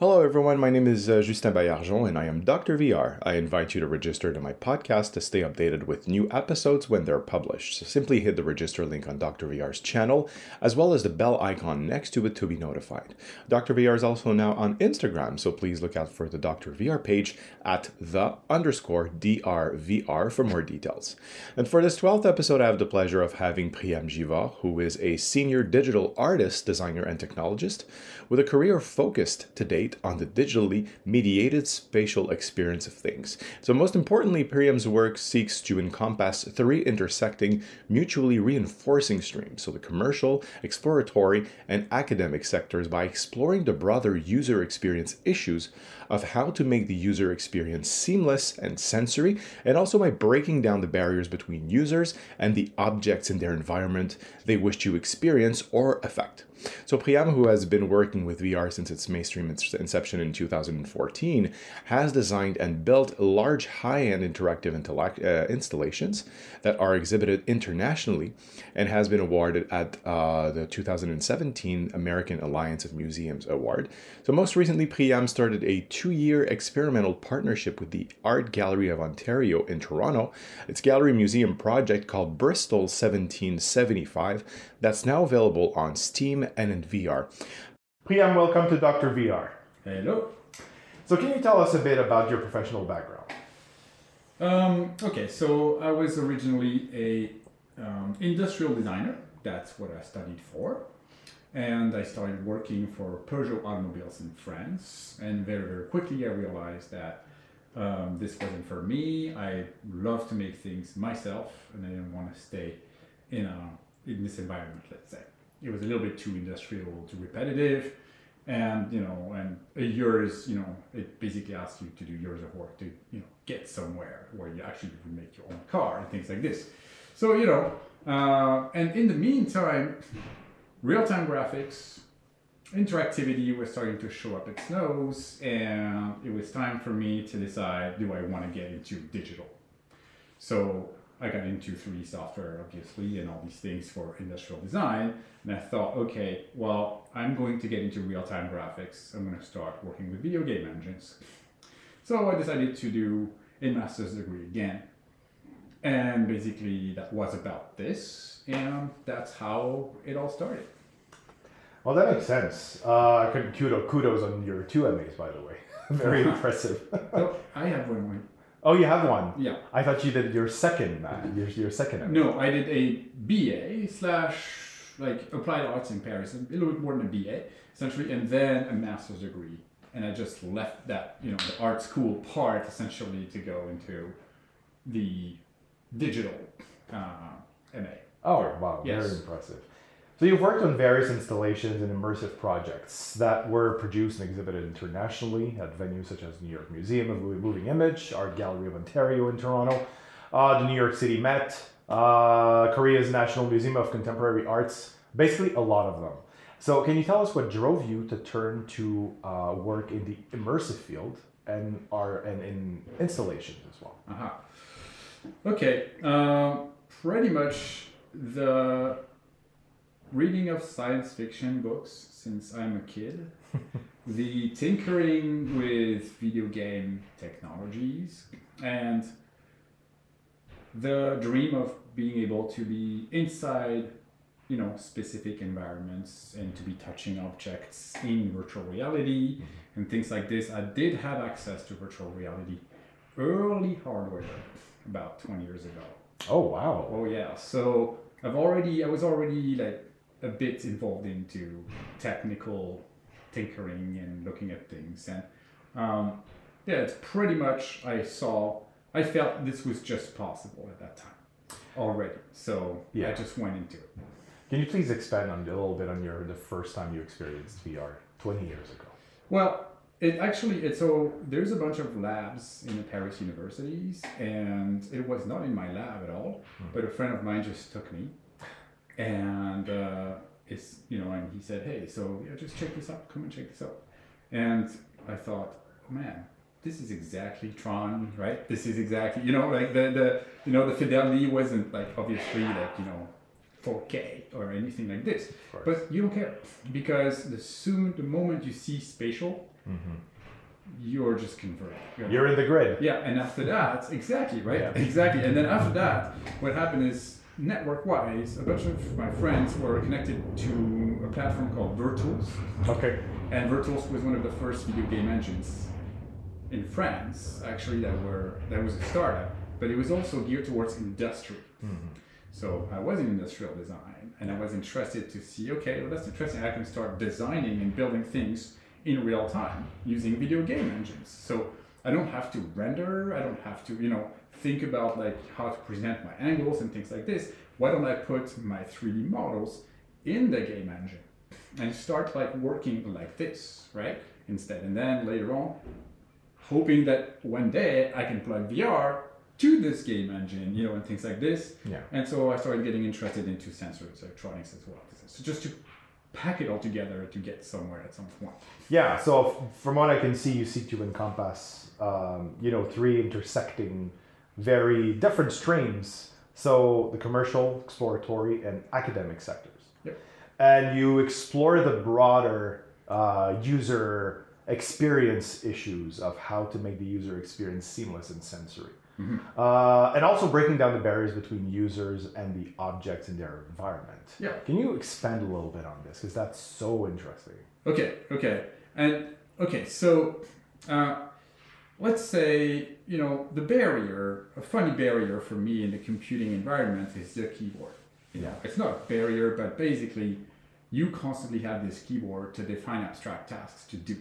Hello, everyone. My name is uh, Justin Baillargeon, and I am Dr. VR. I invite you to register to my podcast to stay updated with new episodes when they're published. So simply hit the register link on Dr. VR's channel, as well as the bell icon next to it to be notified. Dr. VR is also now on Instagram, so please look out for the Dr. VR page at the underscore DRVR for more details. And for this 12th episode, I have the pleasure of having Priam Givord, who is a senior digital artist, designer, and technologist with a career focused to date on the digitally mediated spatial experience of things. So, most importantly, Priam's work seeks to encompass three intersecting, mutually reinforcing streams, so the commercial, exploratory, and academic sectors, by exploring the broader user experience issues of how to make the user experience seamless and sensory, and also by breaking down the barriers between users and the objects in their environment they wish to experience or affect. So Priam, who has been working with VR since its mainstream inception in 2014, has designed and built large high-end interactive uh, installations that are exhibited internationally and has been awarded at uh, the 2017 American Alliance of Museums Award. So most recently, Priam started a two-year experimental partnership with the Art Gallery of Ontario in Toronto. Its gallery museum project called Bristol 1775 that's now available on Steam and in VR. Priam, welcome to Dr. VR. Hello. So, can you tell us a bit about your professional background? Um, okay, so I was originally a um, industrial designer. That's what I studied for, and I started working for Peugeot automobiles in France. And very, very quickly, I realized that um, this wasn't for me. I love to make things myself, and I didn't want to stay in a in this environment, let's say. It was a little bit too industrial, too repetitive, and you know, and a year is, you know, it basically asks you to do years of work to, you know, get somewhere where you actually would make your own car and things like this. So, you know, uh, and in the meantime, real-time graphics, interactivity was starting to show up its nose, and it was time for me to decide: do I want to get into digital? So I got into 3D software, obviously, and all these things for industrial design. And I thought, okay, well, I'm going to get into real time graphics. I'm going to start working with video game engines. So I decided to do a master's degree again. And basically, that was about this. And that's how it all started. Well, that makes sense. Uh, kudos kudos on your two MAs, by the way. Very impressive. oh, I have one Oh, you have one. Yeah. I thought you did your second man. Your, your second. No, I did a BA slash like applied arts in Paris, a little bit more than a BA essentially, and then a master's degree. And I just left that you know the art school part essentially to go into the digital uh, MA. Oh wow! Yes. Very impressive. So you've worked on various installations and immersive projects that were produced and exhibited internationally at venues such as New York Museum of Moving Image, Art Gallery of Ontario in Toronto, uh, the New York City Met, uh, Korea's National Museum of Contemporary Arts, basically a lot of them. So can you tell us what drove you to turn to uh, work in the immersive field and are and in installations as well? Uh-huh. Okay, uh, pretty much the reading of science fiction books since I'm a kid, the tinkering with video game technologies, and the dream of being able to be inside you know specific environments and to be touching objects in virtual reality mm-hmm. and things like this. I did have access to virtual reality early hardware about 20 years ago oh wow oh yeah so i've already i was already like a bit involved into technical tinkering and looking at things. And um, yeah, it's pretty much I saw, I felt this was just possible at that time already. So yeah. I just went into it. Can you please expand on a little bit on your the first time you experienced VR 20 years ago? Well, it actually it so there's a bunch of labs in the Paris universities, and it was not in my lab at all. Mm-hmm. But a friend of mine just took me and uh, it's you know, and he said, "Hey, so yeah, just check this out. Come and check this out." And I thought, oh, man, this is exactly Tron, right? This is exactly you know, like the the you know the fidelity wasn't like obviously like you know 4K or anything like this. But you don't care because the soon the moment you see spatial, Mm-hmm. you're just converted. You're- You're in the grid. yeah, and after that, exactly, right? Yeah. Exactly. And then after that, what happened is network wise, a bunch of my friends were connected to a platform called Virtools. Okay. And Virtools was one of the first video game engines in France, actually, that were that was a startup, but it was also geared towards industry. Mm-hmm. So I was in industrial design, and I was interested to see, okay, well, that's interesting. I can start designing and building things in real time using video game engines. So I don't have to render. I don't have to, you know, think about like how to present my angles and things like this. Why don't I put my 3D models in the game engine and start like working like this, right? Instead, and then later on, hoping that one day I can plug VR to this game engine, you know, and things like this. Yeah. And so I started getting interested into sensors, electronics as well. So just to pack it all together to get somewhere at some point. Yeah, so from what I can see, you seek to encompass, um, you know, three intersecting, very different streams. So the commercial, exploratory, and academic sectors. Yep. And you explore the broader uh, user experience issues of how to make the user experience seamless and sensory. Uh, and also breaking down the barriers between users and the objects in their environment. Yeah. Can you expand a little bit on this? Because that's so interesting. Okay, okay. And okay, so uh, let's say, you know, the barrier, a funny barrier for me in the computing environment is the keyboard. You know, it's not a barrier, but basically you constantly have this keyboard to define abstract tasks to do.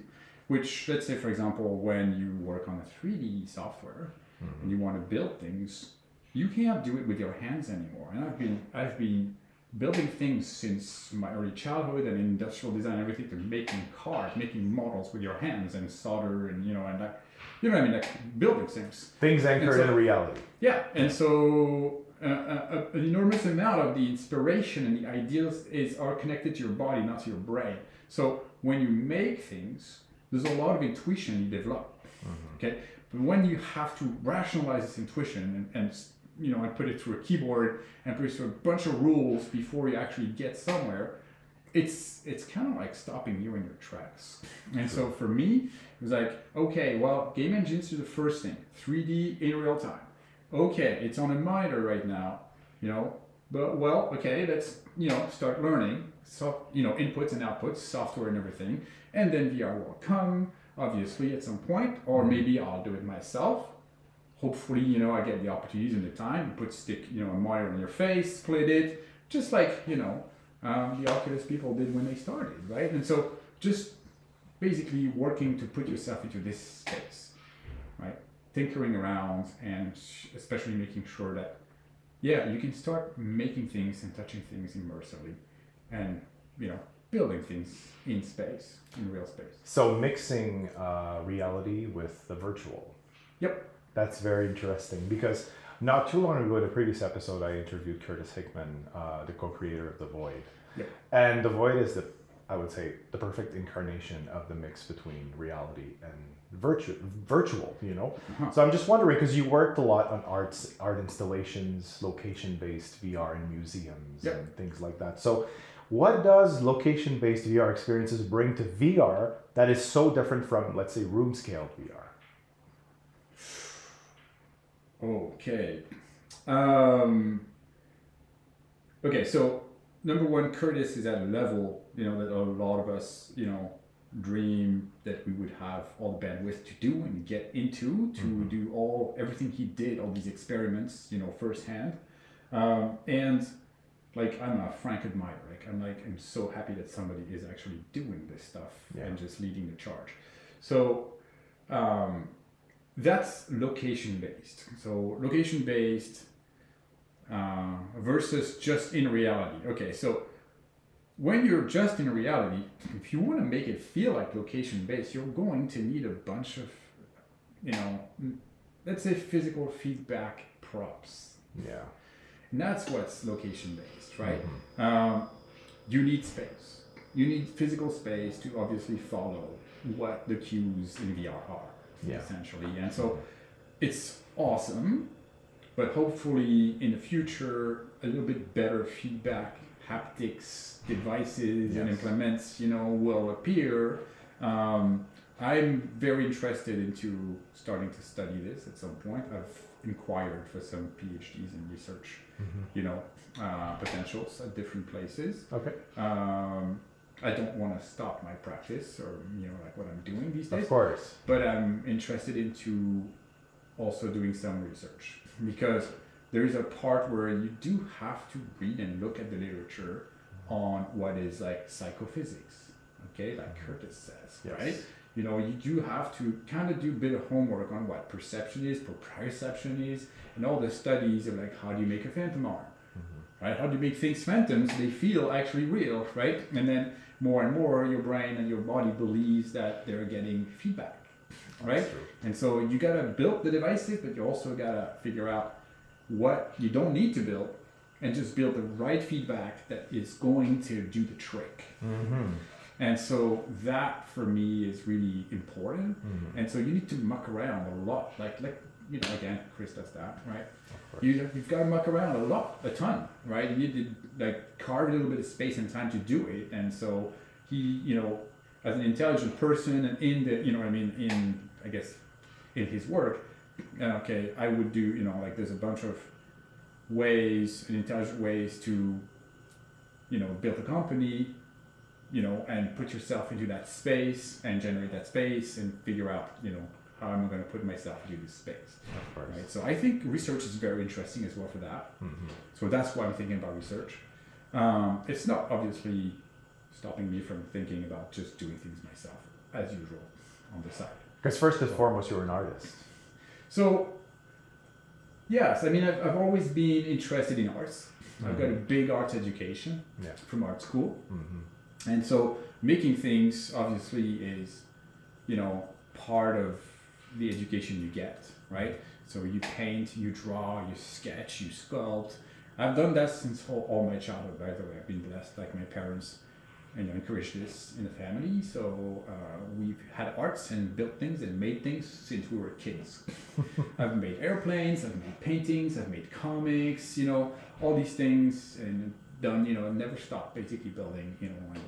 Which, let's say, for example, when you work on a 3D software and you want to build things, you can't do it with your hands anymore. And I've been, I've been building things since my early childhood and industrial design everything to making cars, making models with your hands and solder and you know and like you know what I mean like building things. Things anchored so- in reality. Yeah, and so uh, uh, an enormous amount of the inspiration and the ideas is are connected to your body, not to your brain. So when you make things, there's a lot of intuition you develop. Okay, but when you have to rationalize this intuition and, and you know and put it through a keyboard and put it through a bunch of rules before you actually get somewhere, it's it's kind of like stopping you in your tracks. And so for me, it was like, okay, well, game engines are the first thing, 3D in real time. Okay, it's on a monitor right now, you know, but well, okay, let's you know start learning, so you know inputs and outputs, software and everything, and then VR will come, obviously at some point, or maybe I'll do it myself. Hopefully, you know, I get the opportunities and the time. Put stick, you know, a monitor on your face, split it, just like you know um, the Oculus people did when they started, right? And so just basically working to put yourself into this space, right? Tinkering around and especially making sure that, yeah, you can start making things and touching things immersively and, you know, building things in space, in real space. So mixing uh, reality with the virtual. Yep. That's very interesting because not too long ago in a previous episode, I interviewed Curtis Hickman, uh, the co-creator of The Void. Yep. And The Void is the, I would say, the perfect incarnation of the mix between reality and virtu- virtual, you know? Uh-huh. So I'm just wondering, because you worked a lot on arts, art installations, location-based VR in museums Yep. and things like that. So what does location-based VR experiences bring to VR that is so different from, let's say, room-scale VR? Okay. Um, okay, so number one, Curtis is at a level, you know, that a lot of us, you know, dream that we would have all the bandwidth to do and get into to do all everything he did, all these experiments, you know, firsthand. Um, and like I'm a frank admirer. Like I'm like I'm so happy that somebody is actually doing this stuff Yeah. and just leading the charge. So um, that's location based. So location based uh, versus just in reality. Okay, so when you're just in reality, if you want to make it feel like location based, you're going to need a bunch of, you know, let's say physical feedback props. Yeah. And that's what's location based, right? Um, you need space. You need physical space to obviously follow what the cues in VR are, Yeah. essentially. And so it's awesome, but hopefully in the future, a little bit better feedback, haptics, devices, and implements, you know, will appear. Um, I'm very interested into starting to study this at some point. I've inquired for some PhDs in research, you know, uh, potentials at different places. Okay. Um, I don't want to stop my practice or you know like what I'm doing these days Of course. but I'm interested into also doing some research because there is a part where you do have to read and look at the literature on what is like psychophysics, okay, like Curtis says, Yes. right? You know, you do have to kind of do a bit of homework on what perception is, proprioception is, and all the studies of like how do you make a phantom arm, right? How do you make things phantoms? They feel actually real, right? And then more and more, your brain and your body believes that they're getting feedback, right? And so you gotta build the devices, but you also gotta figure out what you don't need to build and just build the right feedback that is going to do the trick. Mm-hmm. And so that for me is really important. Mm-hmm. And so you need to muck around a lot. Like like you know, again, Chris does that, right? You, you've got to muck around a lot, a ton, right? You need to like carve a little bit of space and time to do it. And so he, you know, as an intelligent person and in the, you know, what I mean, in I guess, in his work, uh, okay, I would do, you know, like there's a bunch of ways and intelligent ways to, you know, build a company, you know, and put yourself into that space and generate that space and figure out, you know, how am I going to put myself into this space. Of course. Right. So I think research is very interesting as well for that. Mm-hmm. So that's why I'm thinking about research. Um, it's not obviously stopping me from thinking about just doing things myself as usual on the side. Because first and foremost, you're an artist. So yes, I mean I've, I've always been interested in arts. I've got a big arts education Yeah. from art school. Mm-hmm. And so making things obviously is, you know, part of the education you get, right? So you paint, you draw, you sketch, you sculpt. I've done that since all, all my childhood, by the way. I've been blessed, like my parents, and you know, encouraged this in the family. So uh, we've had arts and built things and made things since we were kids. I've made airplanes, I've made paintings, I've made comics, you know, all these things and done, you know, never stopped basically building, you know, like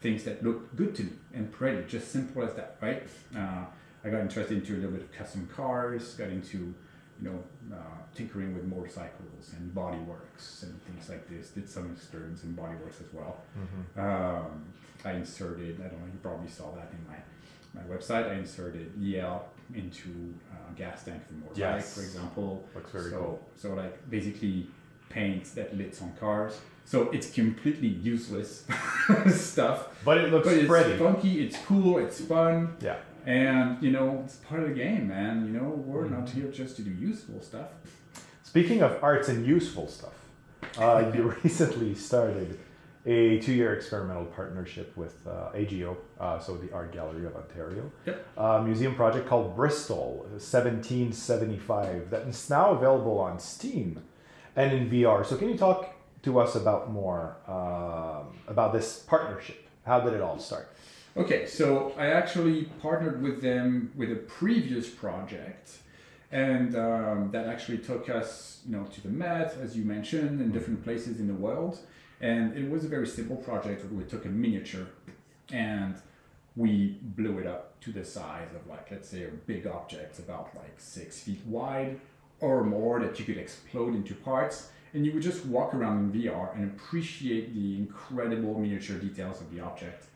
things that look good to me and pretty, just simple as that, right? Uh, I got interested into a little bit of custom cars, got into, you know, uh, tinkering with motorcycles and bodyworks and things like this. Did some experiments in bodyworks as well. Mm-hmm. Um, I inserted, I don't know, you probably saw that in my, my website. I inserted EL into uh, gas tank for motorbike, Yes. for example. Looks very so, cool. So like basically paint that lits on cars. So it's completely useless stuff. But it looks But it's pretty. funky, it's cool, it's fun, Yeah. and you know, it's part of the game, man. You know, we're not Mm-hmm. here just to do useful stuff. Speaking of arts and useful stuff, uh, you recently started a two-year experimental partnership with uh, AGO, uh, so the Art Gallery of Ontario, Yep. a museum project called Bristol 1775 that is now available on Steam and in VR. So can you talk to us about more um, about this partnership? How did it all start? Okay, so I actually partnered with them with a previous project, and um, that actually took us, you know, to the Met, as you mentioned, in different places in the world. And it was a very simple project we took a miniature and we blew it up to the size of like let's say a big object about like six feet wide or more that you could explode into parts and you would just walk around in VR and appreciate the incredible miniature details of the object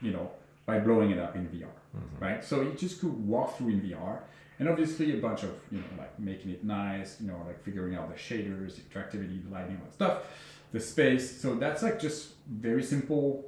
you know by blowing it up in VR mm-hmm. right so you just could walk through in VR and obviously a bunch of you know like making it nice you know like figuring out the shaders the attractivity the lighting all that stuff the space so that's like just very simple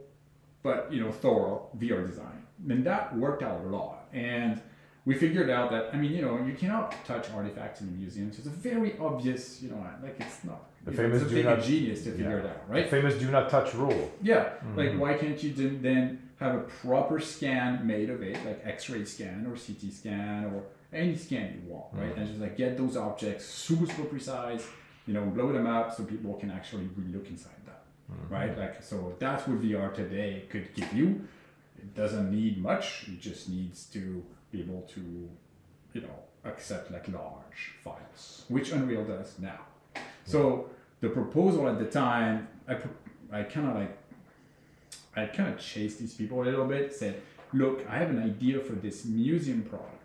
but you know thorough VR design. And that worked out a lot. And we figured out that I mean you know you cannot touch artifacts in the museums. It's a very obvious you know like it's not. The famous it's a do not- genius to figure yeah. it out, right? The famous do not touch rule. Yeah, like Mhm. why can't you then- have a proper scan made of it, like X-ray scan or CT scan or any scan you want, right? And just like get those objects super super precise, you know, blow them up so people can actually really look inside that, right? Like so that's what VR today could give you. It doesn't need much. It just needs to able to, you know, accept like large files, which Unreal does now. So the proposal at the time, I, I kind of like, I kind of chased these people a little bit. Said, look, I have an idea for this museum product.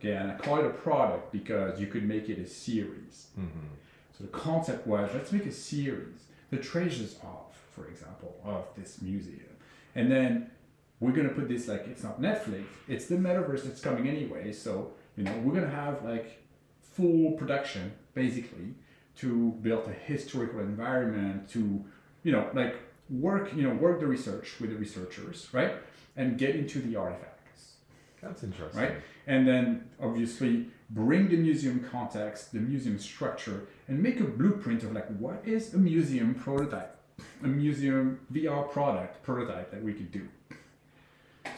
Okay, and I call it a product because you could make it a series. Mm-hmm. So the concept was let's make a series, the treasures of, for example, of this museum, and then we're gonna put this like it's not Netflix, it's the metaverse that's coming anyway. So you know we're gonna have like full production basically to build a historical environment to you know like work you know work the research with the researchers right and get into the artifacts That's interesting. right? And then obviously bring the museum context, the museum structure, and make a blueprint of like what is a museum prototype, a museum VR product prototype that we could do.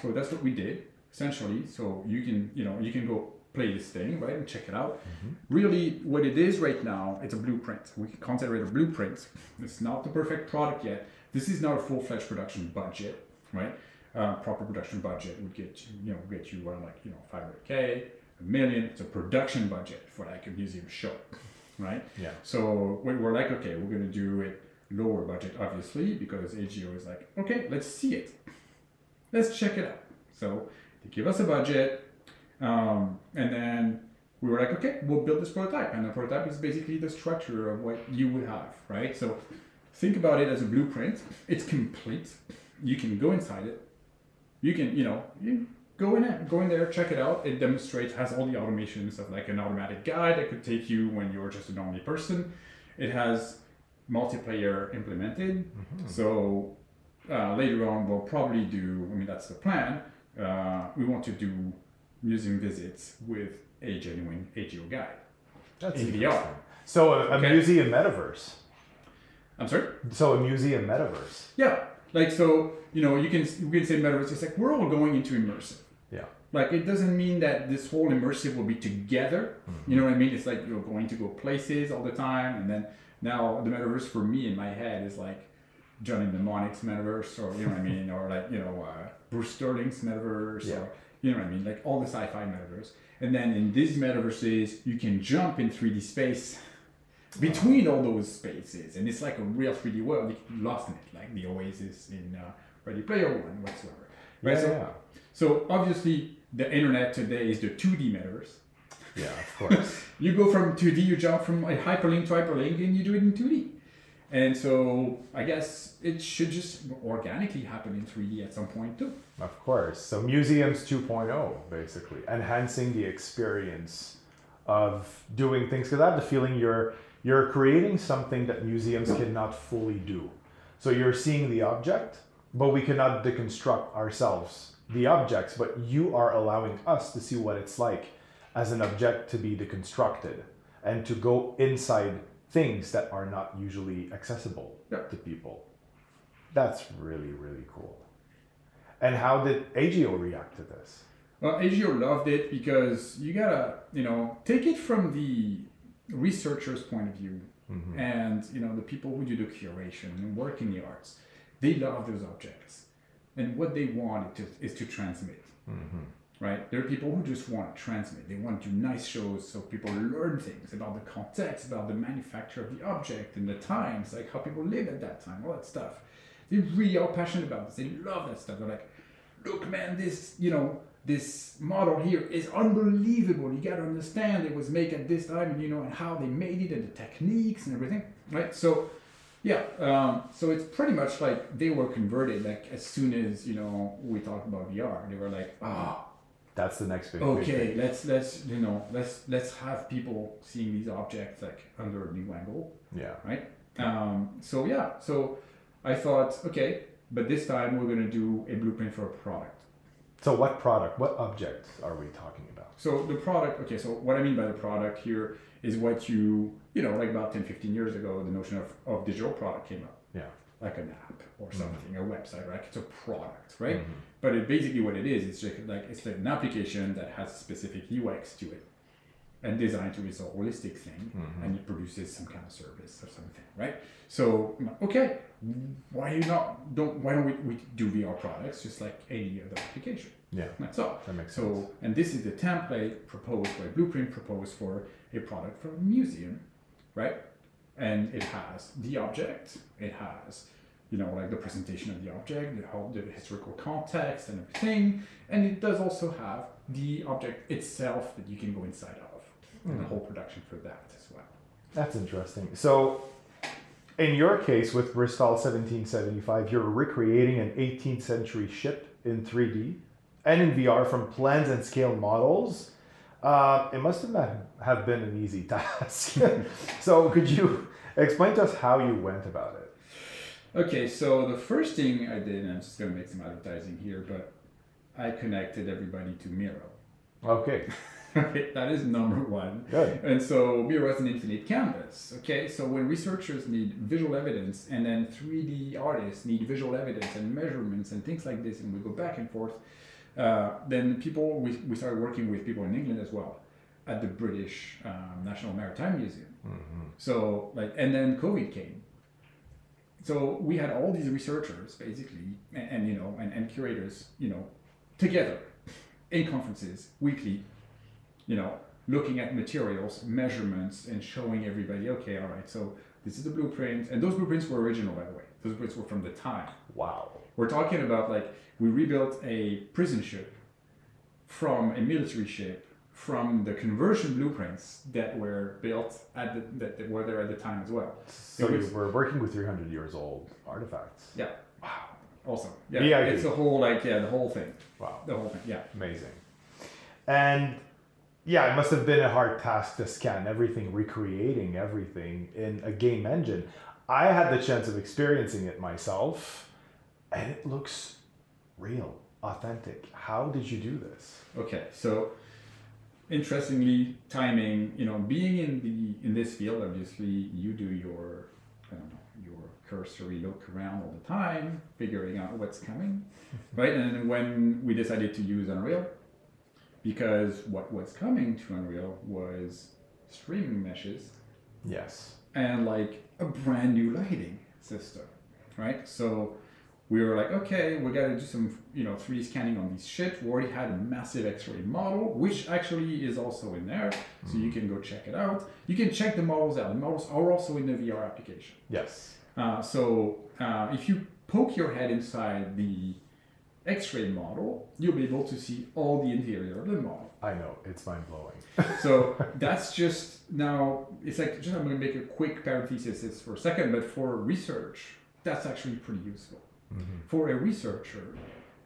So that's what we did essentially. So you can you know you can go play this thing right and check it out. Really, what it is right now, it's a blueprint. We can consider it a blueprint. It's not the perfect product yet. This is not a full-fledged production budget, right? Uh, proper production budget would get you, you know, get you around like you know 500k, a million. It's a production budget for like a museum show, right? Yeah. So we're like, okay, we're gonna do it lower budget, obviously, because AGO is like, okay, let's see it, let's check it out. So they give us a budget, um, and then we were like, okay, we'll build this prototype, and the prototype is basically the structure of what you would have, right? So think about it as a blueprint. It's complete. You can go inside it. You can, you know, you go in it, go in there, check it out. It demonstrates has all the automations of like an automatic guide that could take you when you're just a normal person. It has multiplayer implemented. So uh, later on, we'll probably do. I mean, that's the plan. Uh, we want to do museum visits with a genuine AGO guide. That's In VR. So a, a Okay. museum metaverse. I'm sorry. So a museum metaverse. Yeah, like so, you know, you can you can say metaverse. It's like we're all going into immersive. Yeah. Like it doesn't mean that this whole immersive will be together. You know what I mean? It's like you're going to go places all the time, and then now the metaverse for me in my head is like Johnny Mnemonic's metaverse, or you know what I mean, or like you know uh, Bruce Sterling's metaverse, Yeah. or you know what I mean, like all the sci-fi metaverse. And then in these metaverses, you can jump in 3D space between all those spaces, and it's like a real 3D world. You get lost in it, like the Oasis in uh, Ready Player One, whatsoever. Right? Yeah, so, so obviously, the internet today is the 2D metaverse. Yeah, of course. You go from 2D, you jump from a hyperlink to hyperlink, and you do it in 2D. And so I guess it should just organically happen in 3D at some point too. Of course. So museums 2.0, basically, enhancing the experience of doing things. Because I have the feeling you're you're creating something that museums cannot fully do. So you're seeing the object, but we cannot deconstruct ourselves the objects. But you are allowing us to see what it's like as an object to be deconstructed and to go inside things that are not usually accessible Yeah. to people. That's really really cool. And how did AGO react to this? Well, AGO loved it because you gotta, you know, take it from the researcher's point of view mm-hmm. and, you know, the people who do the curation and work in the arts. They love those objects. And what they want to, is to transmit. Mm-hmm. Right? There are people who just want to transmit. They want to do nice shows so people learn things about the context, about the manufacture of the object and the times, like how people live at that time, all that stuff. They really are passionate about this. They love that stuff. They're like, look, man, this, you know, this model here is unbelievable. You got to understand it was made at this time, and you know, and how they made it, and the techniques and everything, right? So, yeah, um, so it's pretty much like they were converted. Like as soon as you know we talked about VR, they were like, ah, That's the next big big okay, thing. let's let's you know let's let's have people seeing these objects like under a new angle, Yeah. right? Um, so yeah, so I thought, okay, but this time we're gonna do a blueprint for a product. So what product, what object are we talking about? So the product, okay, so what I mean by the product here is what you, you know, like about 10, 15 years ago, the notion of, of digital product came up, Yeah. Like an app or something, a website, right? It's a product, right? But it basically what it is, it's just like, it's like an application that has a specific UX to it. and designed to is a holistic thing, Mhm. and it produces some kind of service or something, right? So okay, why you not don't why don't we, we do VR products just like any other application? Yeah, That's all. that makes sense. So, and this is the template proposed by Blueprint proposed for a product from a museum, right? And it has the object, it has, you know, like the presentation of the object, the whole the historical context and everything, and it does also have the object itself that you can go inside of, and the Hmm. whole production for that as well. That's interesting. So, in your case with Bristol 1775, you're recreating an 18th century ship in 3D and in VR from plans and scale models. Uh, it must have been, have been an easy task. so, could you explain to us how you went about it? Okay, so the first thing I did, and I'm just gonna make some advertising here, but I connected everybody to Miro. Okay, Okay, that is number one. good. And so Miro is an infinite canvas. Okay, so when researchers need visual evidence and then 3D artists need visual evidence and measurements and things like this, and we go back and forth, uh, then people, we, we started working with people in England as well at the British um, National Maritime Museum. Mhm. So, like, and then COVID came. So we had all these researchers basically, and, and you know, and, and curators, you know, together in conferences weekly, you know, looking at materials, measurements, and showing everybody, okay, all right, so this is the blueprint, and those blueprints were original, by the way. Those blueprints were from the time. Wow. We're talking about like we rebuilt a prison ship from a military ship from the conversion blueprints that were built at the that, that were there at the time as well. So, It you were working with 300 years old artifacts. Yeah. Wow. Awesome. Yeah. VIP. It's a whole like yeah the whole thing. Wow. The whole thing. Yeah. Amazing. And yeah, it must have been a hard task to scan everything, recreating everything in a game engine. I had the chance of experiencing it myself, and it looks real, authentic. How did you do this? Okay. So interestingly, timing. You know, being in the in this field, obviously, you do your I don't know your cursory look around all the time, figuring out what's coming, right? And when we decided to use Unreal, because what was coming to Unreal was streaming meshes Yes. and like a brand new lighting system, right? So we were like, okay, we got to do some, you know, 3D scanning on these ships. We already had a massive X-ray model, which actually is also in there, so you can go check it out. You can check the models out. The models are also in the VR application. Yes. Uh, so uh, if you poke your head inside the X-ray model, you'll be able to see all the interior of the model. I know it's mind blowing. So that's just now. It's like just I'm going to make a quick parenthesis for a second, but for research, that's actually pretty useful Mm-hmm. for a researcher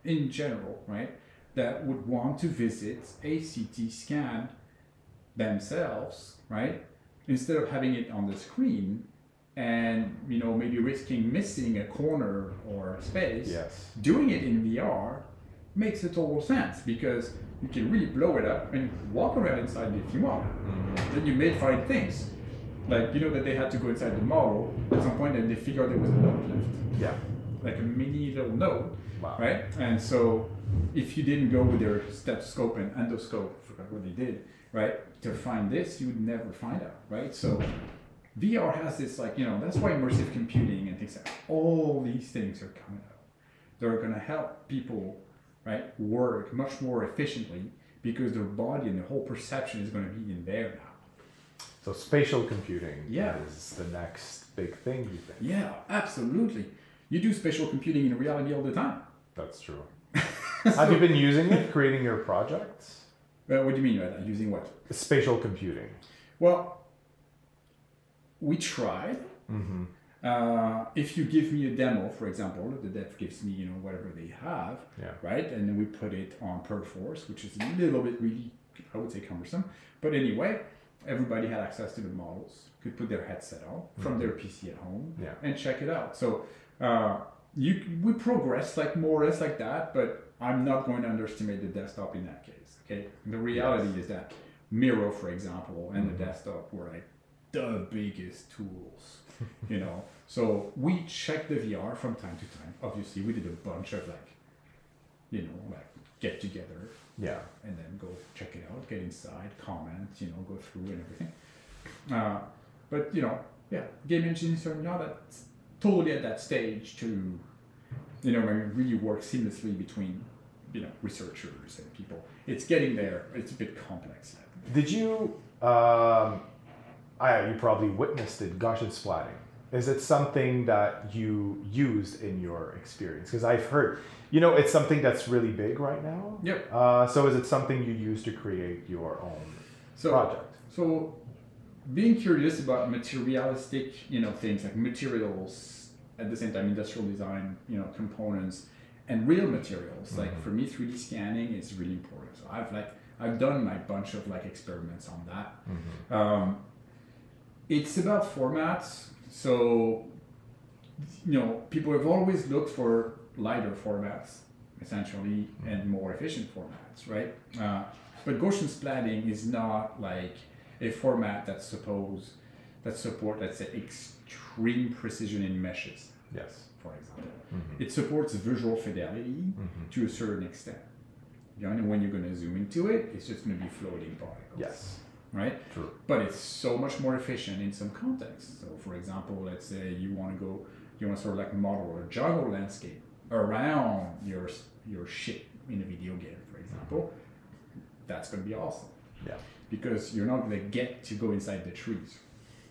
in general, right? That would want to visit a CT scan themselves, right? Instead of having it on the screen and you know maybe risking missing a corner or a space Yes. doing it in VR makes a total sense because you can really blow it up and walk around inside if you want. Mm-hmm. Then you may find things. Like, you know, that they had to go inside the model at some point and they figured there was a note left, Yeah. Like a mini little note, Wow. right? And so if you didn't go with your stethoscope and endoscope, I forgot what they did, right, to find this, you would never find out, right? So VR has this, like, you know, that's why immersive computing and things like all these things are coming out. They're going to help people, right, work much more efficiently because their body and their whole perception is going to be in there now. So spatial computing Yeah. is the next big thing, you think? Yeah, absolutely. You do spatial computing in reality all the time. That's true. Have you been using it, creating your projects? Uh, what do you mean by that? Using what? Spatial computing. Well, we tried. Mm-hmm. Uh, if you give me a demo, for example, the dev gives me, you know, whatever they have, Yeah. right? And then we put it on Perforce, which is a little bit really, I would say, cumbersome. But anyway, everybody had access to the models, could put their headset on from their PC at home Yeah. and check it out. So uh, you we progress like more or less like that, but I'm not going to underestimate the desktop in that case. Okay, the reality is that Miro, for example, and the desktop were like the biggest tools, you know. So we checked the VR from time to time. Obviously, we did a bunch of like, you know, like get together Yeah. and then go check it out, get inside, comment, you know, go through and everything. Uh, but you know, yeah, game engineers are not at, totally at that stage to, you know, really work seamlessly between, you know, researchers and people. It's getting there. It's a bit complex. Did you? Um, I you probably witnessed it. Gaussian splatting. Is it something that you used in your experience? Because I've heard, you know, it's something that's really big right now. Yep. Uh, so is it something you use to create your own So project? So, being curious about materialistic, you know, things like materials, at the same time, industrial design, you know, components, and real materials. Like Mhm. for me, 3D scanning is really important. So I've like I've done my bunch of like experiments on that. Mm-hmm. Um, it's about formats. So, you know, people have always looked for lighter formats, essentially, and more efficient formats, right? Uh, but Gaussian splatting is not like a format that suppose that support, let's say, extreme precision in meshes, Yes. for example. Mm-hmm. It supports visual fidelity Mm-hmm. to a certain extent. You only when you're going to zoom into it, it's just going to be floating particles. Yes. Right? True. but it's so much more efficient in some contexts. So, for example, let's say you want to go, you want to sort of like model a jungle landscape around your your ship in a video game, for example. That's going to be awesome Yeah. because you're not going to get to go inside the trees,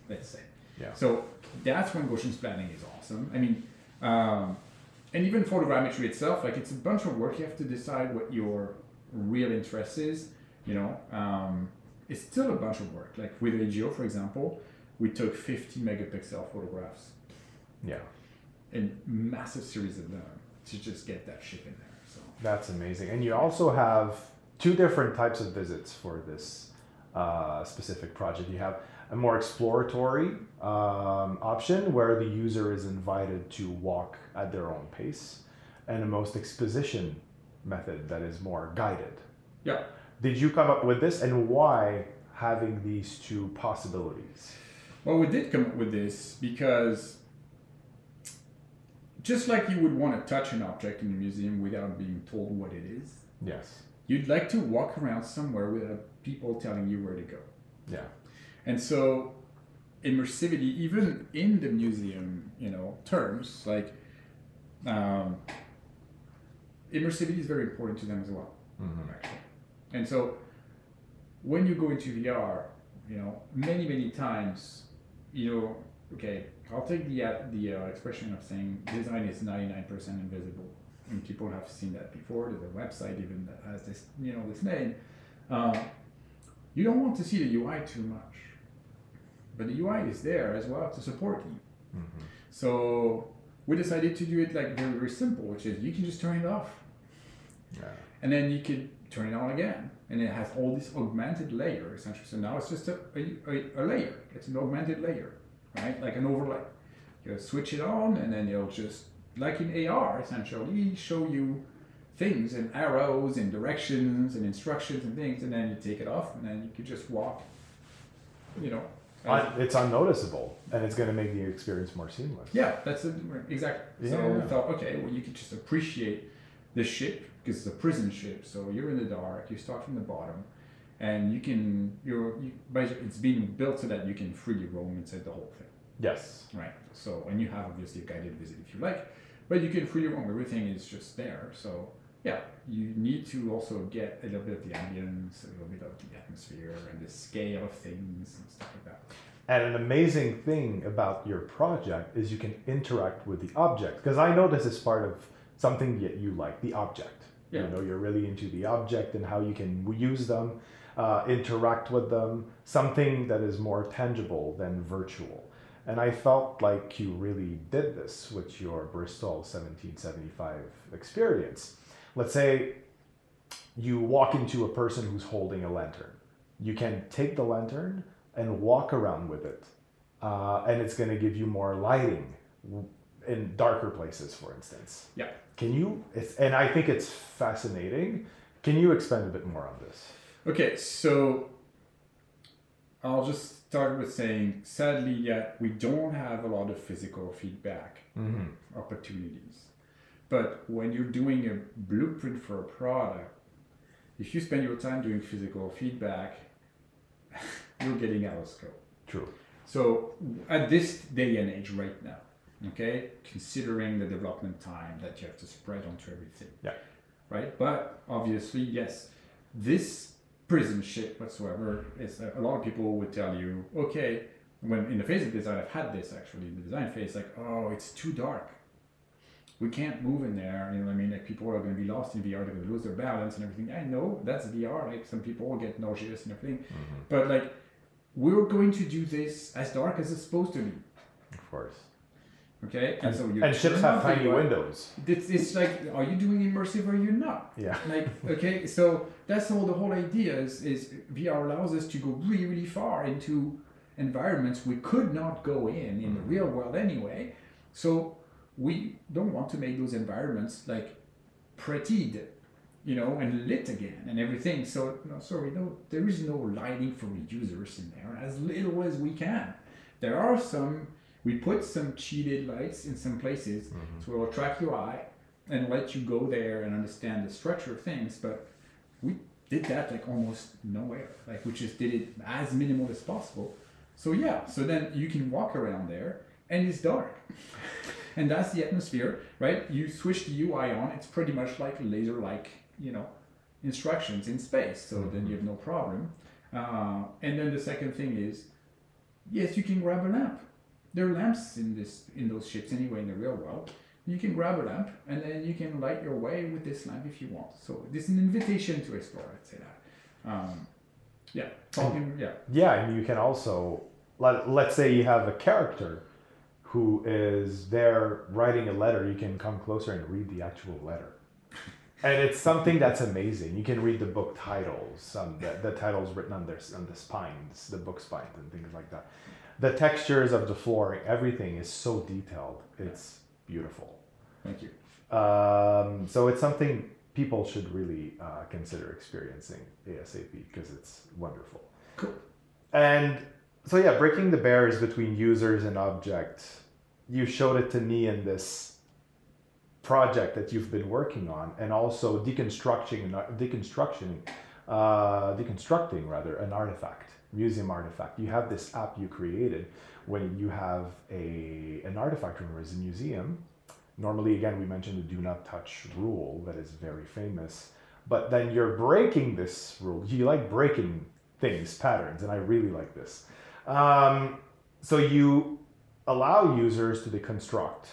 let's say. Yeah. So that's when Gaussian splatting is awesome. I mean, um, and even photogrammetry itself, like it's a bunch of work. You have to decide what your real interest is. You know, um, it's still a bunch of work. Like with AGO, for example, we took 50 megapixel photographs Yeah. and massive series of them to just get that ship in there. So That's amazing. And you also have two different types of visits for this uh, specific project. You have a more exploratory um, option where the user is invited to walk at their own pace, and a most exposition method that is more guided. yeah, Did you come up with this, and why having these two possibilities? Well, we did come up with this because just like you would want to touch an object in a museum without being told what it is, Yes. You'd like to walk around somewhere without people telling you where to go. Yeah. And so immersivity, even in the museum, you know, terms, like um, immersivity is very important to them as well Mhm. actually. And so when you go into VR, you know, many many times, you know, okay, I'll take the uh, the uh, expression of saying design is ninety nine percent invisible, and people have seen that before. There's a website even that has this, you know, this name. Uh, you don't want to see the UI too much, but the UI is there as well to support you. Mhm. So we decided to do it like very very simple, which is you can just turn it off Yeah. and then you can turn it on again and it has all this augmented layer essentially so now it's just a, a, a, a layer it's an augmented layer right like an overlay you switch it on and then it'll just like in ar essentially show you things and arrows and directions and instructions and things and then you take it off and then you can just walk you know as- it's unnoticeable, and it's going to make the experience more seamless. Yeah, that's it. Exactly. So we thought, okay, well, you could just appreciate the ship because it's a prison ship. So you're in the dark. You start from the bottom, and you can you're you, it's being built so that you can freely roam inside the whole thing, Yes. right? So and you have obviously a guided visit if you like, but you can freely roam. Everything is just there. So yeah, you need to also get a little bit of the ambience, a little bit of the atmosphere, and the scale of things and stuff like that. And an amazing thing about your project is you can interact with the object. Because I know this is part of something that you like, the object. Yeah. You know, you're really into the object and how you can use them, uh, interact with them, something that is more tangible than virtual. And I felt like you really did this with your Bristol 1775 experience. Let's say you walk into a person who's holding a lantern. You can take the lantern and walk around with it, uh, and it's going to give you more lighting in darker places, for instance. Yeah. Can you? It's, and I think it's fascinating. Can you expand a bit more on this? Okay, so I'll just start with saying, sadly, yet we don't have a lot of physical feedback Mm-hmm. opportunities. But when you're doing a blueprint for a product, if you spend your time doing physical feedback, you're getting out of scope. True. So at this day and age right now, okay, considering the development time that you have to spread onto everything. Yeah. Right? But obviously, yes, this prism shit whatsoever is a lot of people would tell you, okay, when in the phase of design, I've had this actually in the design phase, like, oh, it's too dark. We can't move in there. You know what I mean? Like people are going to be lost in VR. They're going to lose their balance and everything. I know that's VR. Like some people will get nauseous and everything. Mm-hmm. But like, we're going to do this as dark as it's supposed to be. Of course. Okay, And, so you and ships have tiny windows. It's, it's like, are you doing immersive or you're you not? Yeah. Like, okay, so that's all the whole idea is, is VR allows us to go really, really far into environments we could not go in in the mm. real world anyway. So we don't want to make those environments like prettied, you know, and lit again and everything. So no, sorry, no, there is no lighting for the users in there as little as we can. There are some. We put some cheated lights in some places Mm-hmm. so it'll track your eye and let you go there and understand the structure of things. But we did that like almost nowhere. Like we just did it as minimal as possible. So yeah, so then you can walk around there and it's dark. and that's the atmosphere, right? You switch the UI on, it's pretty much like laser like, you know, instructions in space. So then you have no problem. Uh, and then the second thing is, yes, you can grab a lamp. There are lamps in this in those ships anyway in the real world. You can grab a lamp and then you can light your way with this lamp if you want. So this is an invitation to explore. I'd say that. Um, yeah, talking. Yeah, Yeah, and you can also let let's say you have a character who is there writing a letter. You can come closer and read the actual letter, and it's something that's amazing. You can read the book titles, um, the, the titles written on their on the spines, the book spines, and things like that. The textures of the flooring, everything is so detailed. It's beautiful. thank you. Um, so it's something people should really uh, consider experiencing ASAP because it's wonderful. Cool. And so yeah, breaking the barriers between users and object. You showed it to me in this project that you've been working on, and also deconstructing, deconstruction, uh, deconstructing rather an artifact, museum artifact. You have this app you created when you have a an artifact room or as a museum. Normally, again, we mentioned the do not touch rule that is very famous, but then you're breaking this rule. You like breaking things, patterns, and I really like this. Um, so you allow users to deconstruct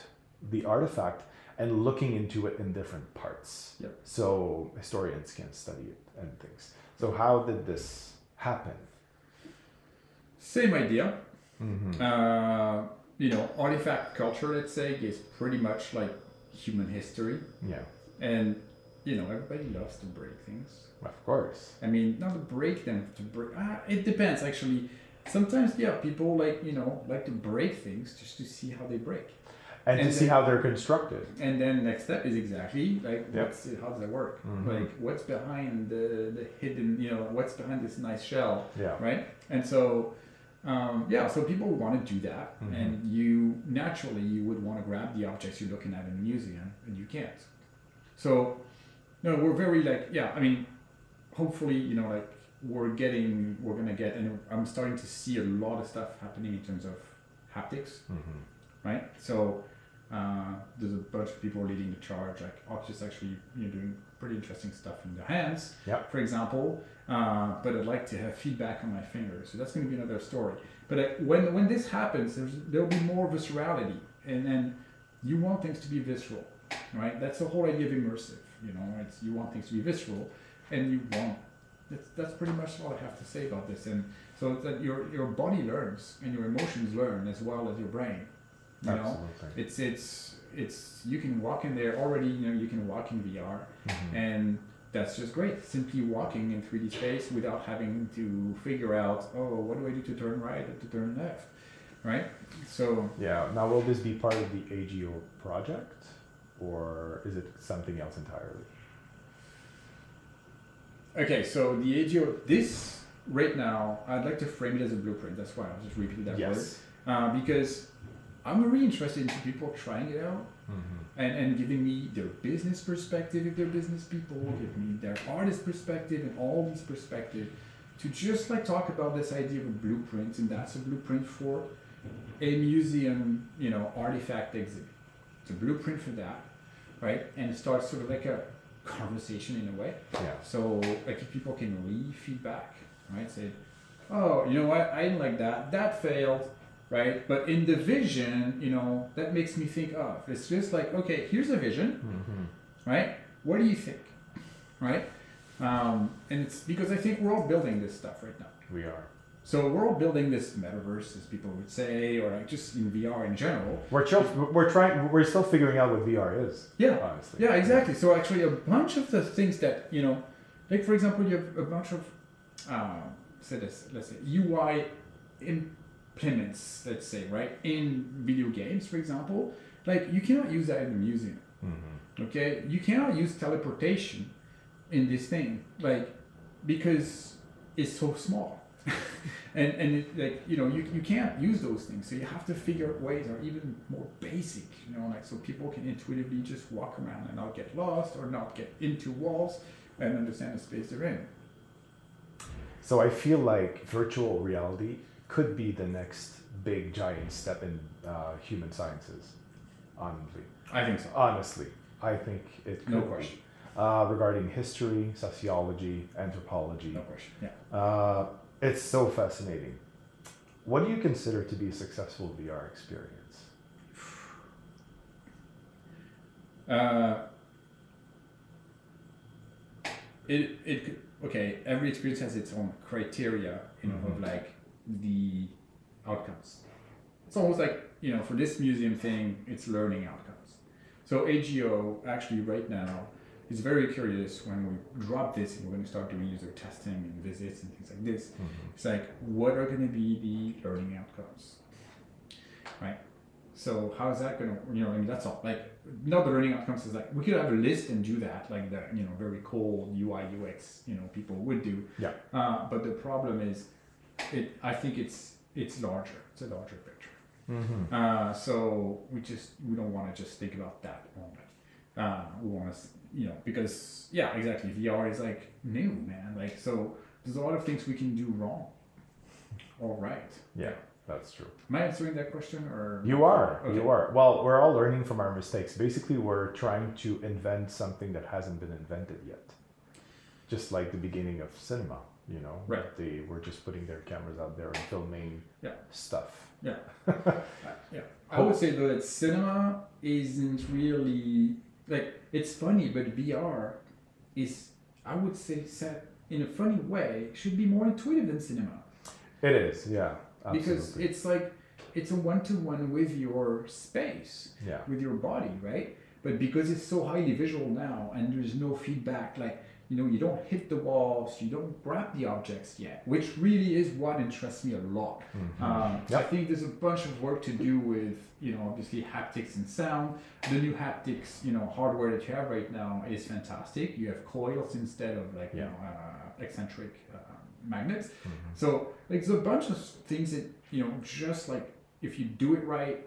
the artifact and looking into it in different parts. Yep. So historians can study it and things. So how did this happen? Same idea. Mm-hmm. Uh, you know, artifact culture, let's say, is pretty much like human history, Yeah, and you know, everybody loves to break things. of course. I mean, not to break them, to break. Ah, it depends actually. Sometimes, yeah, people like you know like to break things just to see how they break. And, And to see how they're constructed. And then next step is exactly like Yep. what's how does that work? Mhm. Like what's behind the the hidden you know what's behind this nice shell, Yeah. right? And so um, yeah, so people want to do that, Mhm. and you naturally you would want to grab the objects you're looking at in a museum, and you can't. So no, we're very like yeah. I mean, hopefully you know like we're getting we're gonna get, and I'm starting to see a lot of stuff happening in terms of haptics Mm-hmm. right? So uh, there's a bunch of people leading the charge. Like Oculus actually, you know, doing pretty interesting stuff in their hands, Yep. for example. Uh, but I'd like to have feedback on my fingers, so that's going to be another story. But uh, when when this happens, there's there'll be more viscerality, and then you want things to be visceral, right? That's the whole idea of immersive. You know, it's you want things to be visceral, and you want. That's, that's pretty much all I have to say about this. And so that your your body learns and your emotions learn as well as your brain. You know, it's it's it's you can walk in there already. You know, you can walk in VR, Mhm. and that's just great. Simply walking in 3D space without having to figure out, oh, what do I do to turn right or to turn left, right? So Yeah. Now, will this be part of the AGO project, or is it something else entirely? okay, so the AGO this right now, I'd like to frame it as a blueprint. That's why I'll just repeat that word. Uh, because I'm really interested in people trying it out mm-hmm. and, and giving me their business perspective if they're business people, mm-hmm. give me their artist perspective and all these perspectives to just like talk about this idea of a blueprint and that's a blueprint for a museum, you know, artifact exhibit. It's a blueprint for that, right? And it starts sort of like a conversation in a way. Yeah. So like if people can leave feedback, right? Say, oh, you know what, I didn't like that. That failed, right? But in the vision, you know, that makes me think of. It's just like, okay, here's a vision, Mm-hmm. right? What do you think, right? Um, and it's because I think we're all building this stuff right now. We are. So we're all building this metaverse, as people would say, or like just in VR in general. We're tr- we're trying. We're still figuring out what VR is. Yeah, Honestly. Yeah, exactly. So actually, a bunch of the things that you know, like for example, you have a bunch of, uh, say this, let's say UI implements, let's say, right, in video games, for example. Like you cannot use that in a museum. Mm-hmm. Okay, you cannot use teleportation in this thing, like because it's so small. and and it, like you know you, you can't use those things so you have to figure out ways that are even more basic you know like so people can intuitively just walk around and not get lost or not get into walls and understand the space they're in So I feel like virtual reality could be the next big giant step in uh, human sciences. Honestly, i think so honestly, I think it could no question Uh, regarding history, sociology, anthropology, no question yeah uh, it's so fascinating. What do you consider to be a successful VR experience? Uh, it it okay. Every experience has its own criteria, you know, of Mhm. like the outcomes. It's almost like you know, for this museum thing, it's learning outcomes. So AGO actually right now is very curious when we drop this and we're going to start doing user testing and visits and things like this. It's like, what are going to be the learning outcomes? Right? So how is that going to, you know, I mean, that's all. Like, not the learning outcomes is like, we could have a list and do that, like the, you know, very cool UI, UX, you know, people would do. Yeah. Uh, but the problem is, it. I think it's it's larger. It's a larger picture. Mm-hmm. Uh, so we just we don't want to just think about that only. Uh, we want to, you know, because yeah, exactly. VR is like new, man. Like so, there's a lot of things we can do wrong. All right. Yeah, that's true. Am I answering that question or You are. Okay. You are. Well, we're all learning from our mistakes. Basically, we're trying to invent something that hasn't been invented yet. Just like the beginning of cinema, you know. Right. They were just putting their cameras out there and filming Yeah. stuff. Yeah. Uh, yeah. I would say though that cinema isn't really like it's funny, but VR is I would say set in a funny way should be more intuitive than cinema. It is, yeah. because it's like it's a one-to-one with your space yeah. with your body right but because it's so highly visual now and there's no feedback like you know you don't hit the walls you don't grab the objects yet which really is what interests me a lot Mhm. um, Yep. i think there's a bunch of work to do with you know obviously haptics and sound the new haptics you know hardware that you have right now is fantastic you have coils instead of like you know uh, eccentric uh, magnets Mhm. so like there's a bunch of things that you know just like if you do it right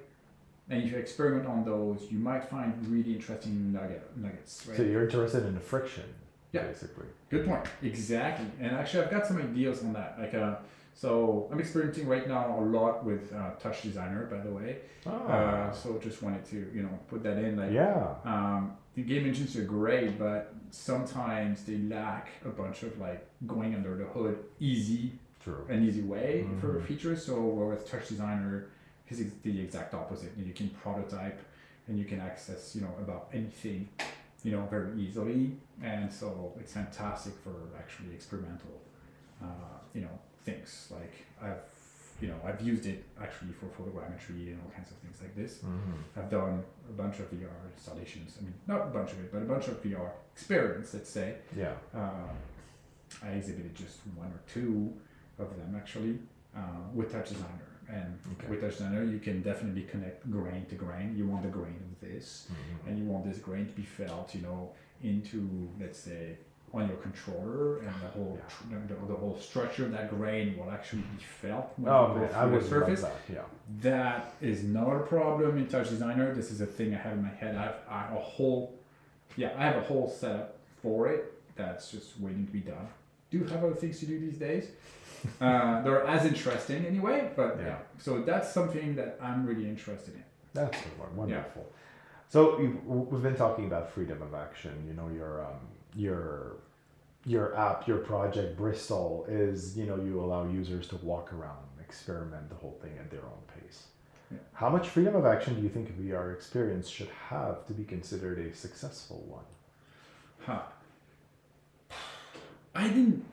and if you experiment on those, you might find really interesting nugget nuggets. Right. So you're interested in the friction, Yeah. basically. Good point. Exactly. And actually, I've got some ideas on that. Like, uh, so I'm experimenting right now a lot with uh, Touch Designer, by the way. Ah, Uh, so just wanted to you know put that in. Like, yeah. um, the game engines are great, but sometimes they lack a bunch of like going under the hood easy True. an easy way for Mhm. features. So with Touch Designer is the exact opposite. You can prototype and you can access, you know, about anything, you know, very easily. And so it's fantastic for actually experimental, uh, you know, things. Like I've, you know, I've used it actually for photogrammetry and all kinds of things like this. Mhm. I've done a bunch of VR installations. I mean, not a bunch of it, but a bunch of VR experience, let's say. Yeah. Uh, I exhibited just one or two of them actually uh, with Touch Designer. And Okay. with Touch Designer, you can definitely connect grain to grain. You want the grain of this, Mhm. and you want this grain to be felt, you know, into let's say on your controller, and the whole Yeah. tr- the, the whole structure of that grain will actually be felt when Oh you go man, I through would the surface. that. Yeah. That is not a problem in Touch Designer. This is a thing I have in my head. I have, I have a whole, yeah, I have a whole setup for it that's just waiting to be done. Do have other things to do these days. uh, they're as interesting anyway, but yeah. Yeah. So that's something that I'm really interested in. That's wonderful. So you, we've been talking about freedom of action. You know, your um, your your app, your project Bristol is you know you allow users to walk around, experiment the whole thing at their own pace. Yeah. How much freedom of action do you think a VR experience should have to be considered a successful one? Huh. I didn't,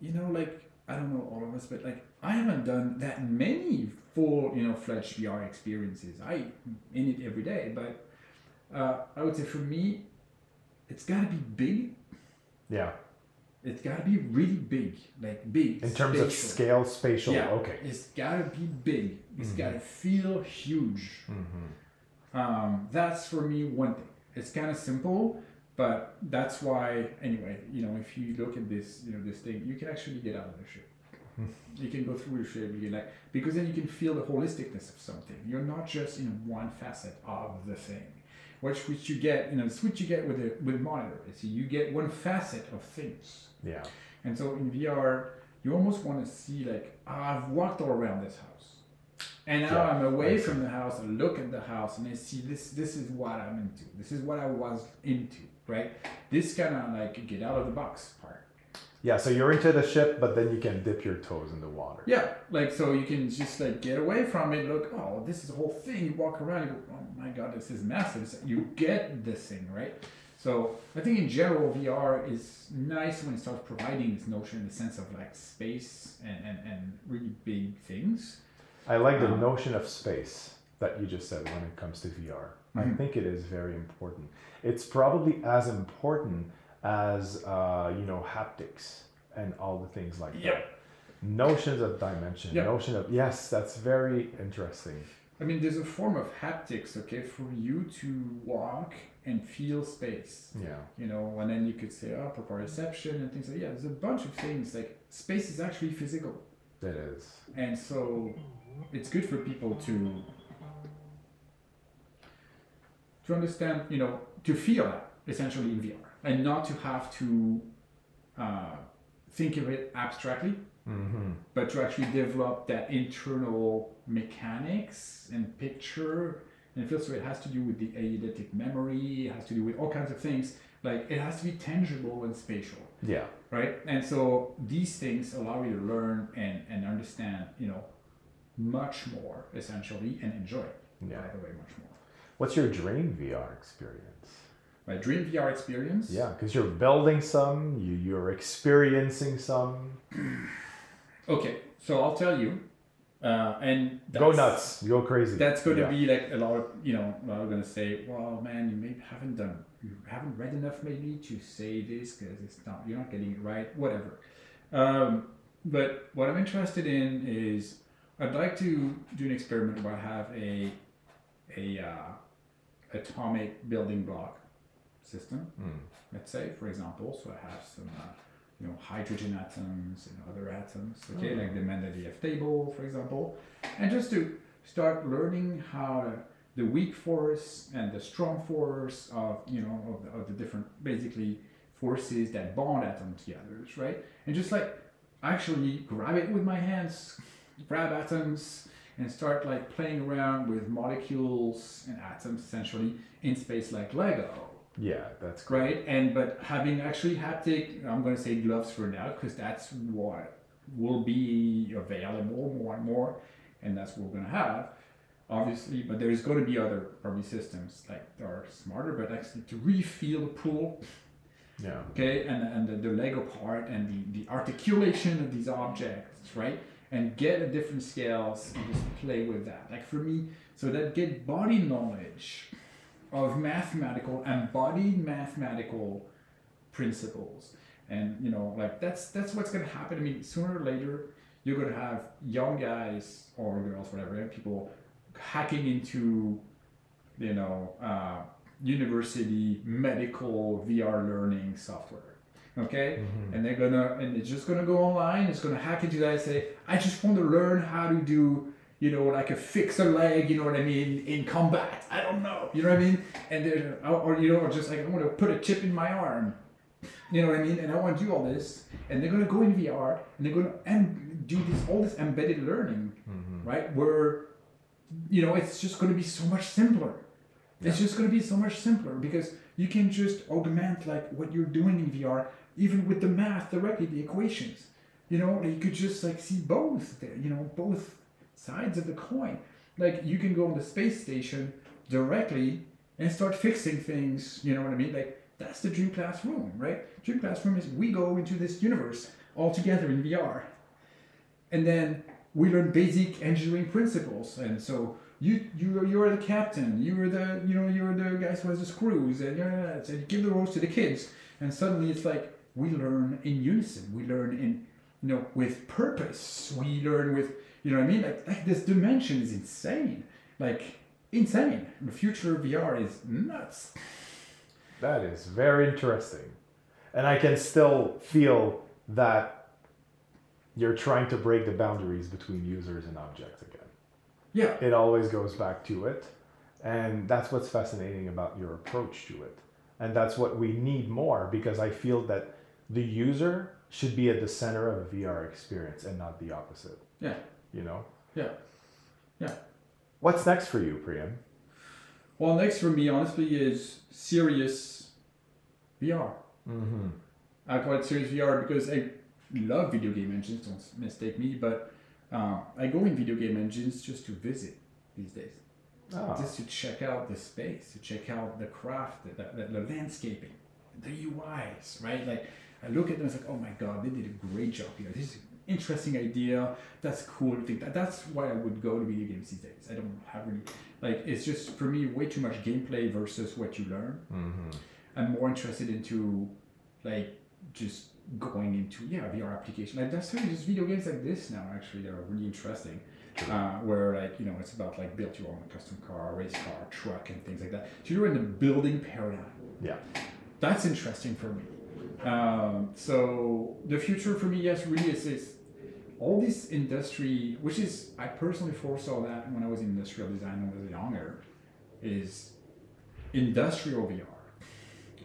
you know, like, I don't know all of us, but like, I haven't done that many full, you know, fledged VR experiences. I in it every day, but uh, I would say for me, it's gotta be big. Yeah, It's gotta be really big, like big. in terms of scale, spatial. Yeah. Okay. It's gotta be big. It's Mhm. gotta feel huge. Mm-hmm. Um, that's for me one thing. It's kind of simple, but that's why anyway. You know, if you look at this, you know, this thing, you can actually get out of the ship. you can go through the ship. You can like because then you can feel the holisticness of something. You're not just in one facet of the thing. Which which you get, you know, the switch you get with the with monitor is you get one facet of things. Yeah. And so in VR, you almost want to see like "Ah, I've walked all around this house, and now Yeah, I'm away from the house. I look at the house and I see this. This is what I'm into. This is what I was into. Right. This kind of like get out of the box part. Yeah. So you're into the ship, but then you can dip your toes in the water. Yeah. Like so you can just like get away from it. Look. Oh, this is a whole thing. You walk around. You go. Oh my god, this is massive. So you get this thing right. So I think in general VR is nice when it starts providing this notion, in the sense of like space and, and, and really big things. I like the Um, notion of space that you just said when it comes to VR. I Mhm. think it is very important. It's probably as important as uh, you know haptics and all the things like Yeah. that. Notions of dimension, Yeah. notion of yes, that's very interesting. I mean, there's a form of haptics, okay, for you to walk and feel space. Yeah, You know, and then you could say, oh, proprioception and things like yeah. There's a bunch of things like space is actually physical, it is. and so it's good for people to to understand, you know, to feel that essentially in VR, and not to have to uh, think of it abstractly, Mm-hmm. but to actually develop that internal mechanics and picture. And feel so it has to do with the eidetic memory it has to do with all kinds of things. Like it has to be tangible and spatial. Yeah, right? And so these things allow you to learn and, and understand you know much more essentially and enjoy it yeah. by the way much more What's your dream VR experience? my dream vr experience Yeah, because you're building some, you you're experiencing some. okay so i'll tell you uh, and Go nuts, go crazy. That's going to be like a lot of, you know, a lot are going to say, well, man, you maybe haven't done, you haven't read enough maybe to say this because it's not, you're not getting it right, whatever. Um, but what I'm interested in is I'd like to do an experiment where I have a, a uh, atomic building block system, Mm. let's say, for example. So I have some, uh, you know, hydrogen atoms and other atoms, okay, Mm. like the Mendeleev table, for example, and just to start learning how to, the weak force and the strong force of, you know, of the, of the different, basically, forces that bond atoms together, right? And just like actually grab it with my hands, grab atoms, and start like playing around with molecules and atoms essentially in space like Lego Yeah, that's great. right? And but having actually haptic, I'm going to say gloves for now because that's what will be available more and more, and that's what we're going to have, obviously. But there's going to be other probably systems like that are smarter, but actually to really feel the pool, Yeah. okay, and and the, the Lego part and the the articulation of these objects, right? And get at different scales and just play with that. Like for me, so that get body knowledge of mathematical embodied mathematical principles. And you know like that's that's what's to happen. I mean sooner or later you're to have young guys or girls whatever people hacking into you know uh, university medical vr learning software Okay, Mhm. and they're gonna and it's just gonna go online. It's gonna hack into that and say, I just want to learn how to do, you know, like a fix a leg. You know what I mean in combat. I don't know. You know what I mean? And they're or, or you know, or just like I want to put a chip in my arm. You know what I mean? And I want to do all this, and they're gonna go in VR and they're gonna and do this all this embedded learning, Mhm. right? Where, you know, it's just gonna be so much simpler. It's just gonna be so much simpler because you can just augment like what you're doing in VR, even with the math directly, the equations. You know, you could just like see both there. You know, both sides of the coin. Like you can go on the space station directly and start fixing things. You know what I mean? Like that's the dream classroom, right? Dream classroom is we go into this universe all together in VR, and then we learn basic engineering principles. And so you you you're the captain, you're the you know you're the guy who has the screws, and uh, you're so you give the roles to the kids, and suddenly it's like we learn in unison. We learn in you know with purpose. We learn with you know what I mean. Like like this dimension is insane. Like insane. The future of VR is nuts. That is very interesting. And I can still feel that you're trying to break the boundaries between users and objects again. Yeah. It always goes back to it. And that's what's fascinating about your approach to it. And that's what we need more because I feel that the user should be at the center of a VR experience and not the opposite. Yeah. You know? Yeah. Yeah. What's next for you, Priam? Well, next for me, honestly, is serious VR. Mm-hmm. I call it serious VR because I love video game engines. Don't mistake me, but uh, I go in video game engines just to visit these days, Ah, just to check out the space, to check out the craft, the, the, the landscaping, the UIs, right? Like I look at them, and it's like, oh my god, they did a great job here. This is an interesting idea. That's cool. I think that that's why I would go to video games these days. I don't have really like it's just for me way too much gameplay versus what you learn. mm-hmm. I'm more interested into like just going into yeah VR application. Like that's really just video games like this now actually that are really interesting. Uh, where like you know it's about like build your own custom car, race car, truck, and things like that. So you're in the building paradigm. Yeah. That's interesting for me. Um, so the future for me, yes, really is, is all this industry, which is I personally foresaw that when I was in industrial design when I was younger, is industrial VR.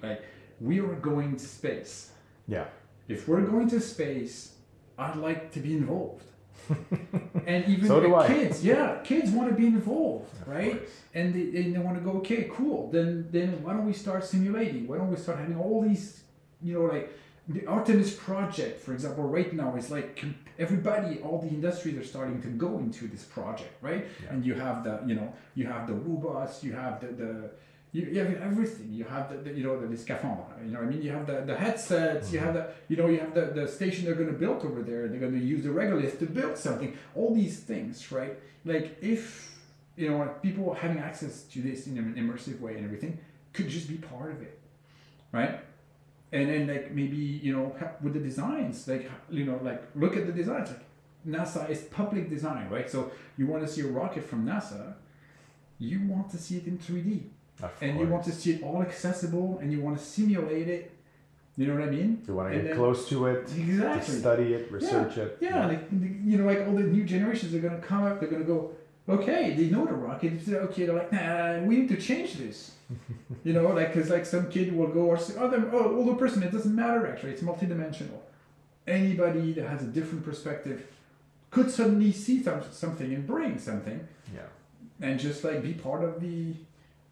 Like we are going to space. Yeah. If we're going to space, I'd like to be involved. and even So do the I. kids, yeah, kids want to be involved, Of right? course. and they, and they want to go okay cool then then why don't we start simulating why don't we start having all these you know like the artemis project for example right now is like everybody all the industries are starting to go into this project right? Yeah. and you have the you know you have the robots you have the, the you, you have everything. You have the, the you know the, the scaphandre you know what i mean? You have the, the headsets you have the you know you have the, the station they're going to build over there they're going to use the regolith to build something. All these things right? Like if you know, people having access to this in an immersive way and everything could just be part of it, right? And then like maybe you know with the designs, like you know, like look at the designs. Like NASA is public design, right? So you want to see a rocket from NASA, you want to see it in three D, Of and you want to see it all accessible, and you want to simulate it. You know what I mean? You want to and get then- close to it, to Exactly. study it, research it. Yeah, like you know, like all the new generations are gonna come up. They're gonna go, okay, they know the rocket. They say, okay, they're like, nah, we need to change this. you know, like because like some kid will go or say, oh, the oh, older person. It doesn't matter actually. It's multidimensional. Anybody that has a different perspective could suddenly see some, something and bring something, Yeah. and just like be part of the,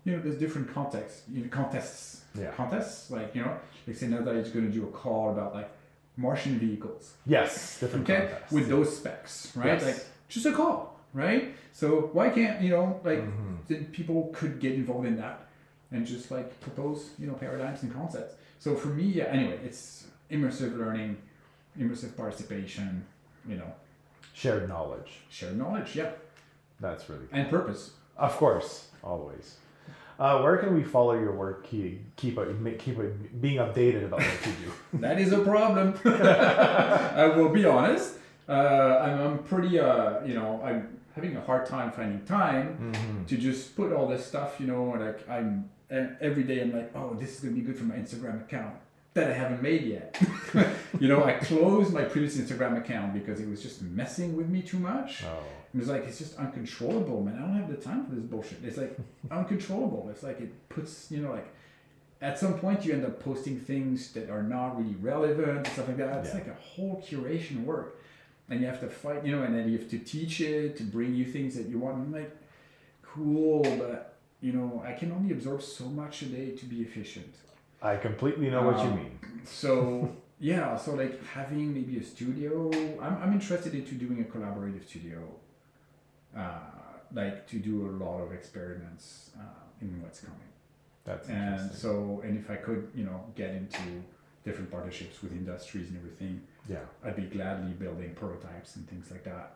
you know, there's different contexts, you know, contests, Yeah. contests. Like you know, like say NASA is going to do a call about like Martian vehicles Yes. Different okay contests. with those specs right Yes. like just a call right so why can't you know like Mhm. people could get involved in that and just like propose you know paradigms and concepts so for me yeah anyway it's immersive learning immersive participation you know Shared knowledge. shared knowledge yeah That's really and purpose Of course, always. Uh, where can we follow your work? Keep keep it, keep being updated about what you do. that is a problem i will be honest uh, I'm, I'm pretty uh, you know i'm having a hard time finding time mm-hmm. to just put all this stuff, you know, like I'm and every day I'm like, oh, this is gonna be good for my Instagram account. that I haven't made yet. you know, I closed my previous Instagram account because it was just messing with me too much. Oh. It was like it's just uncontrollable, man. I don't have the time for this bullshit. It's like uncontrollable. It's like it puts, you know, like at some point you end up posting things that are not really relevant stuff like that. It's Yeah. like a whole curation work, and you have to fight, you know, and then you have to teach it to bring you things that you want. I'm like, cool, but you know, I can only absorb so much a day to be efficient. I completely know what you Um, mean. So yeah, so like having maybe a studio, I'm, I'm interested into doing a collaborative studio, uh, like to do a lot of experiments uh, in what's coming. That's And so, and if I could, you know, get into different partnerships with industries and everything, yeah. I'd be gladly building prototypes and things like that,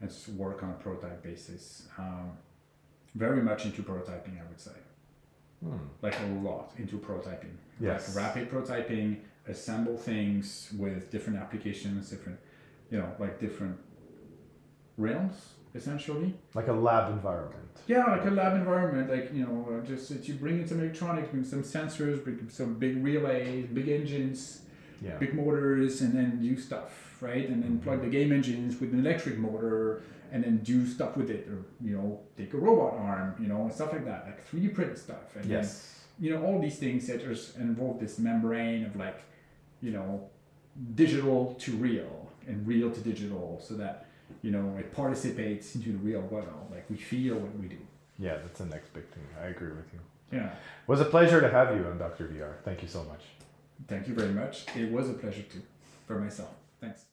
and just work on a prototype basis. Um, very much into prototyping, I would say Hmm. like a lot into prototyping. Yes. Like rapid prototyping, assemble things with different applications, different, you know, like different realms essentially. Like a lab environment. Yeah, like a lab environment, like you know, just that you bring in some electronics, bring some sensors, bring some big relays, big engines, Yeah. big motors, and then do stuff, right? And then mm-hmm. plug the game engines with an electric motor, and then do stuff with it, or you know, take a robot arm, you know, and stuff like that, like 3D print stuff, and then you know all these things that just involve this membrane of like you know digital to real and real to digital so that you know it participates into the real world like we feel what we do Yeah, that's the next big thing. I agree with you. yeah It was a pleasure to have you on Dr. VR. Thank you so much. Thank you very much. It was a pleasure too for myself. Thanks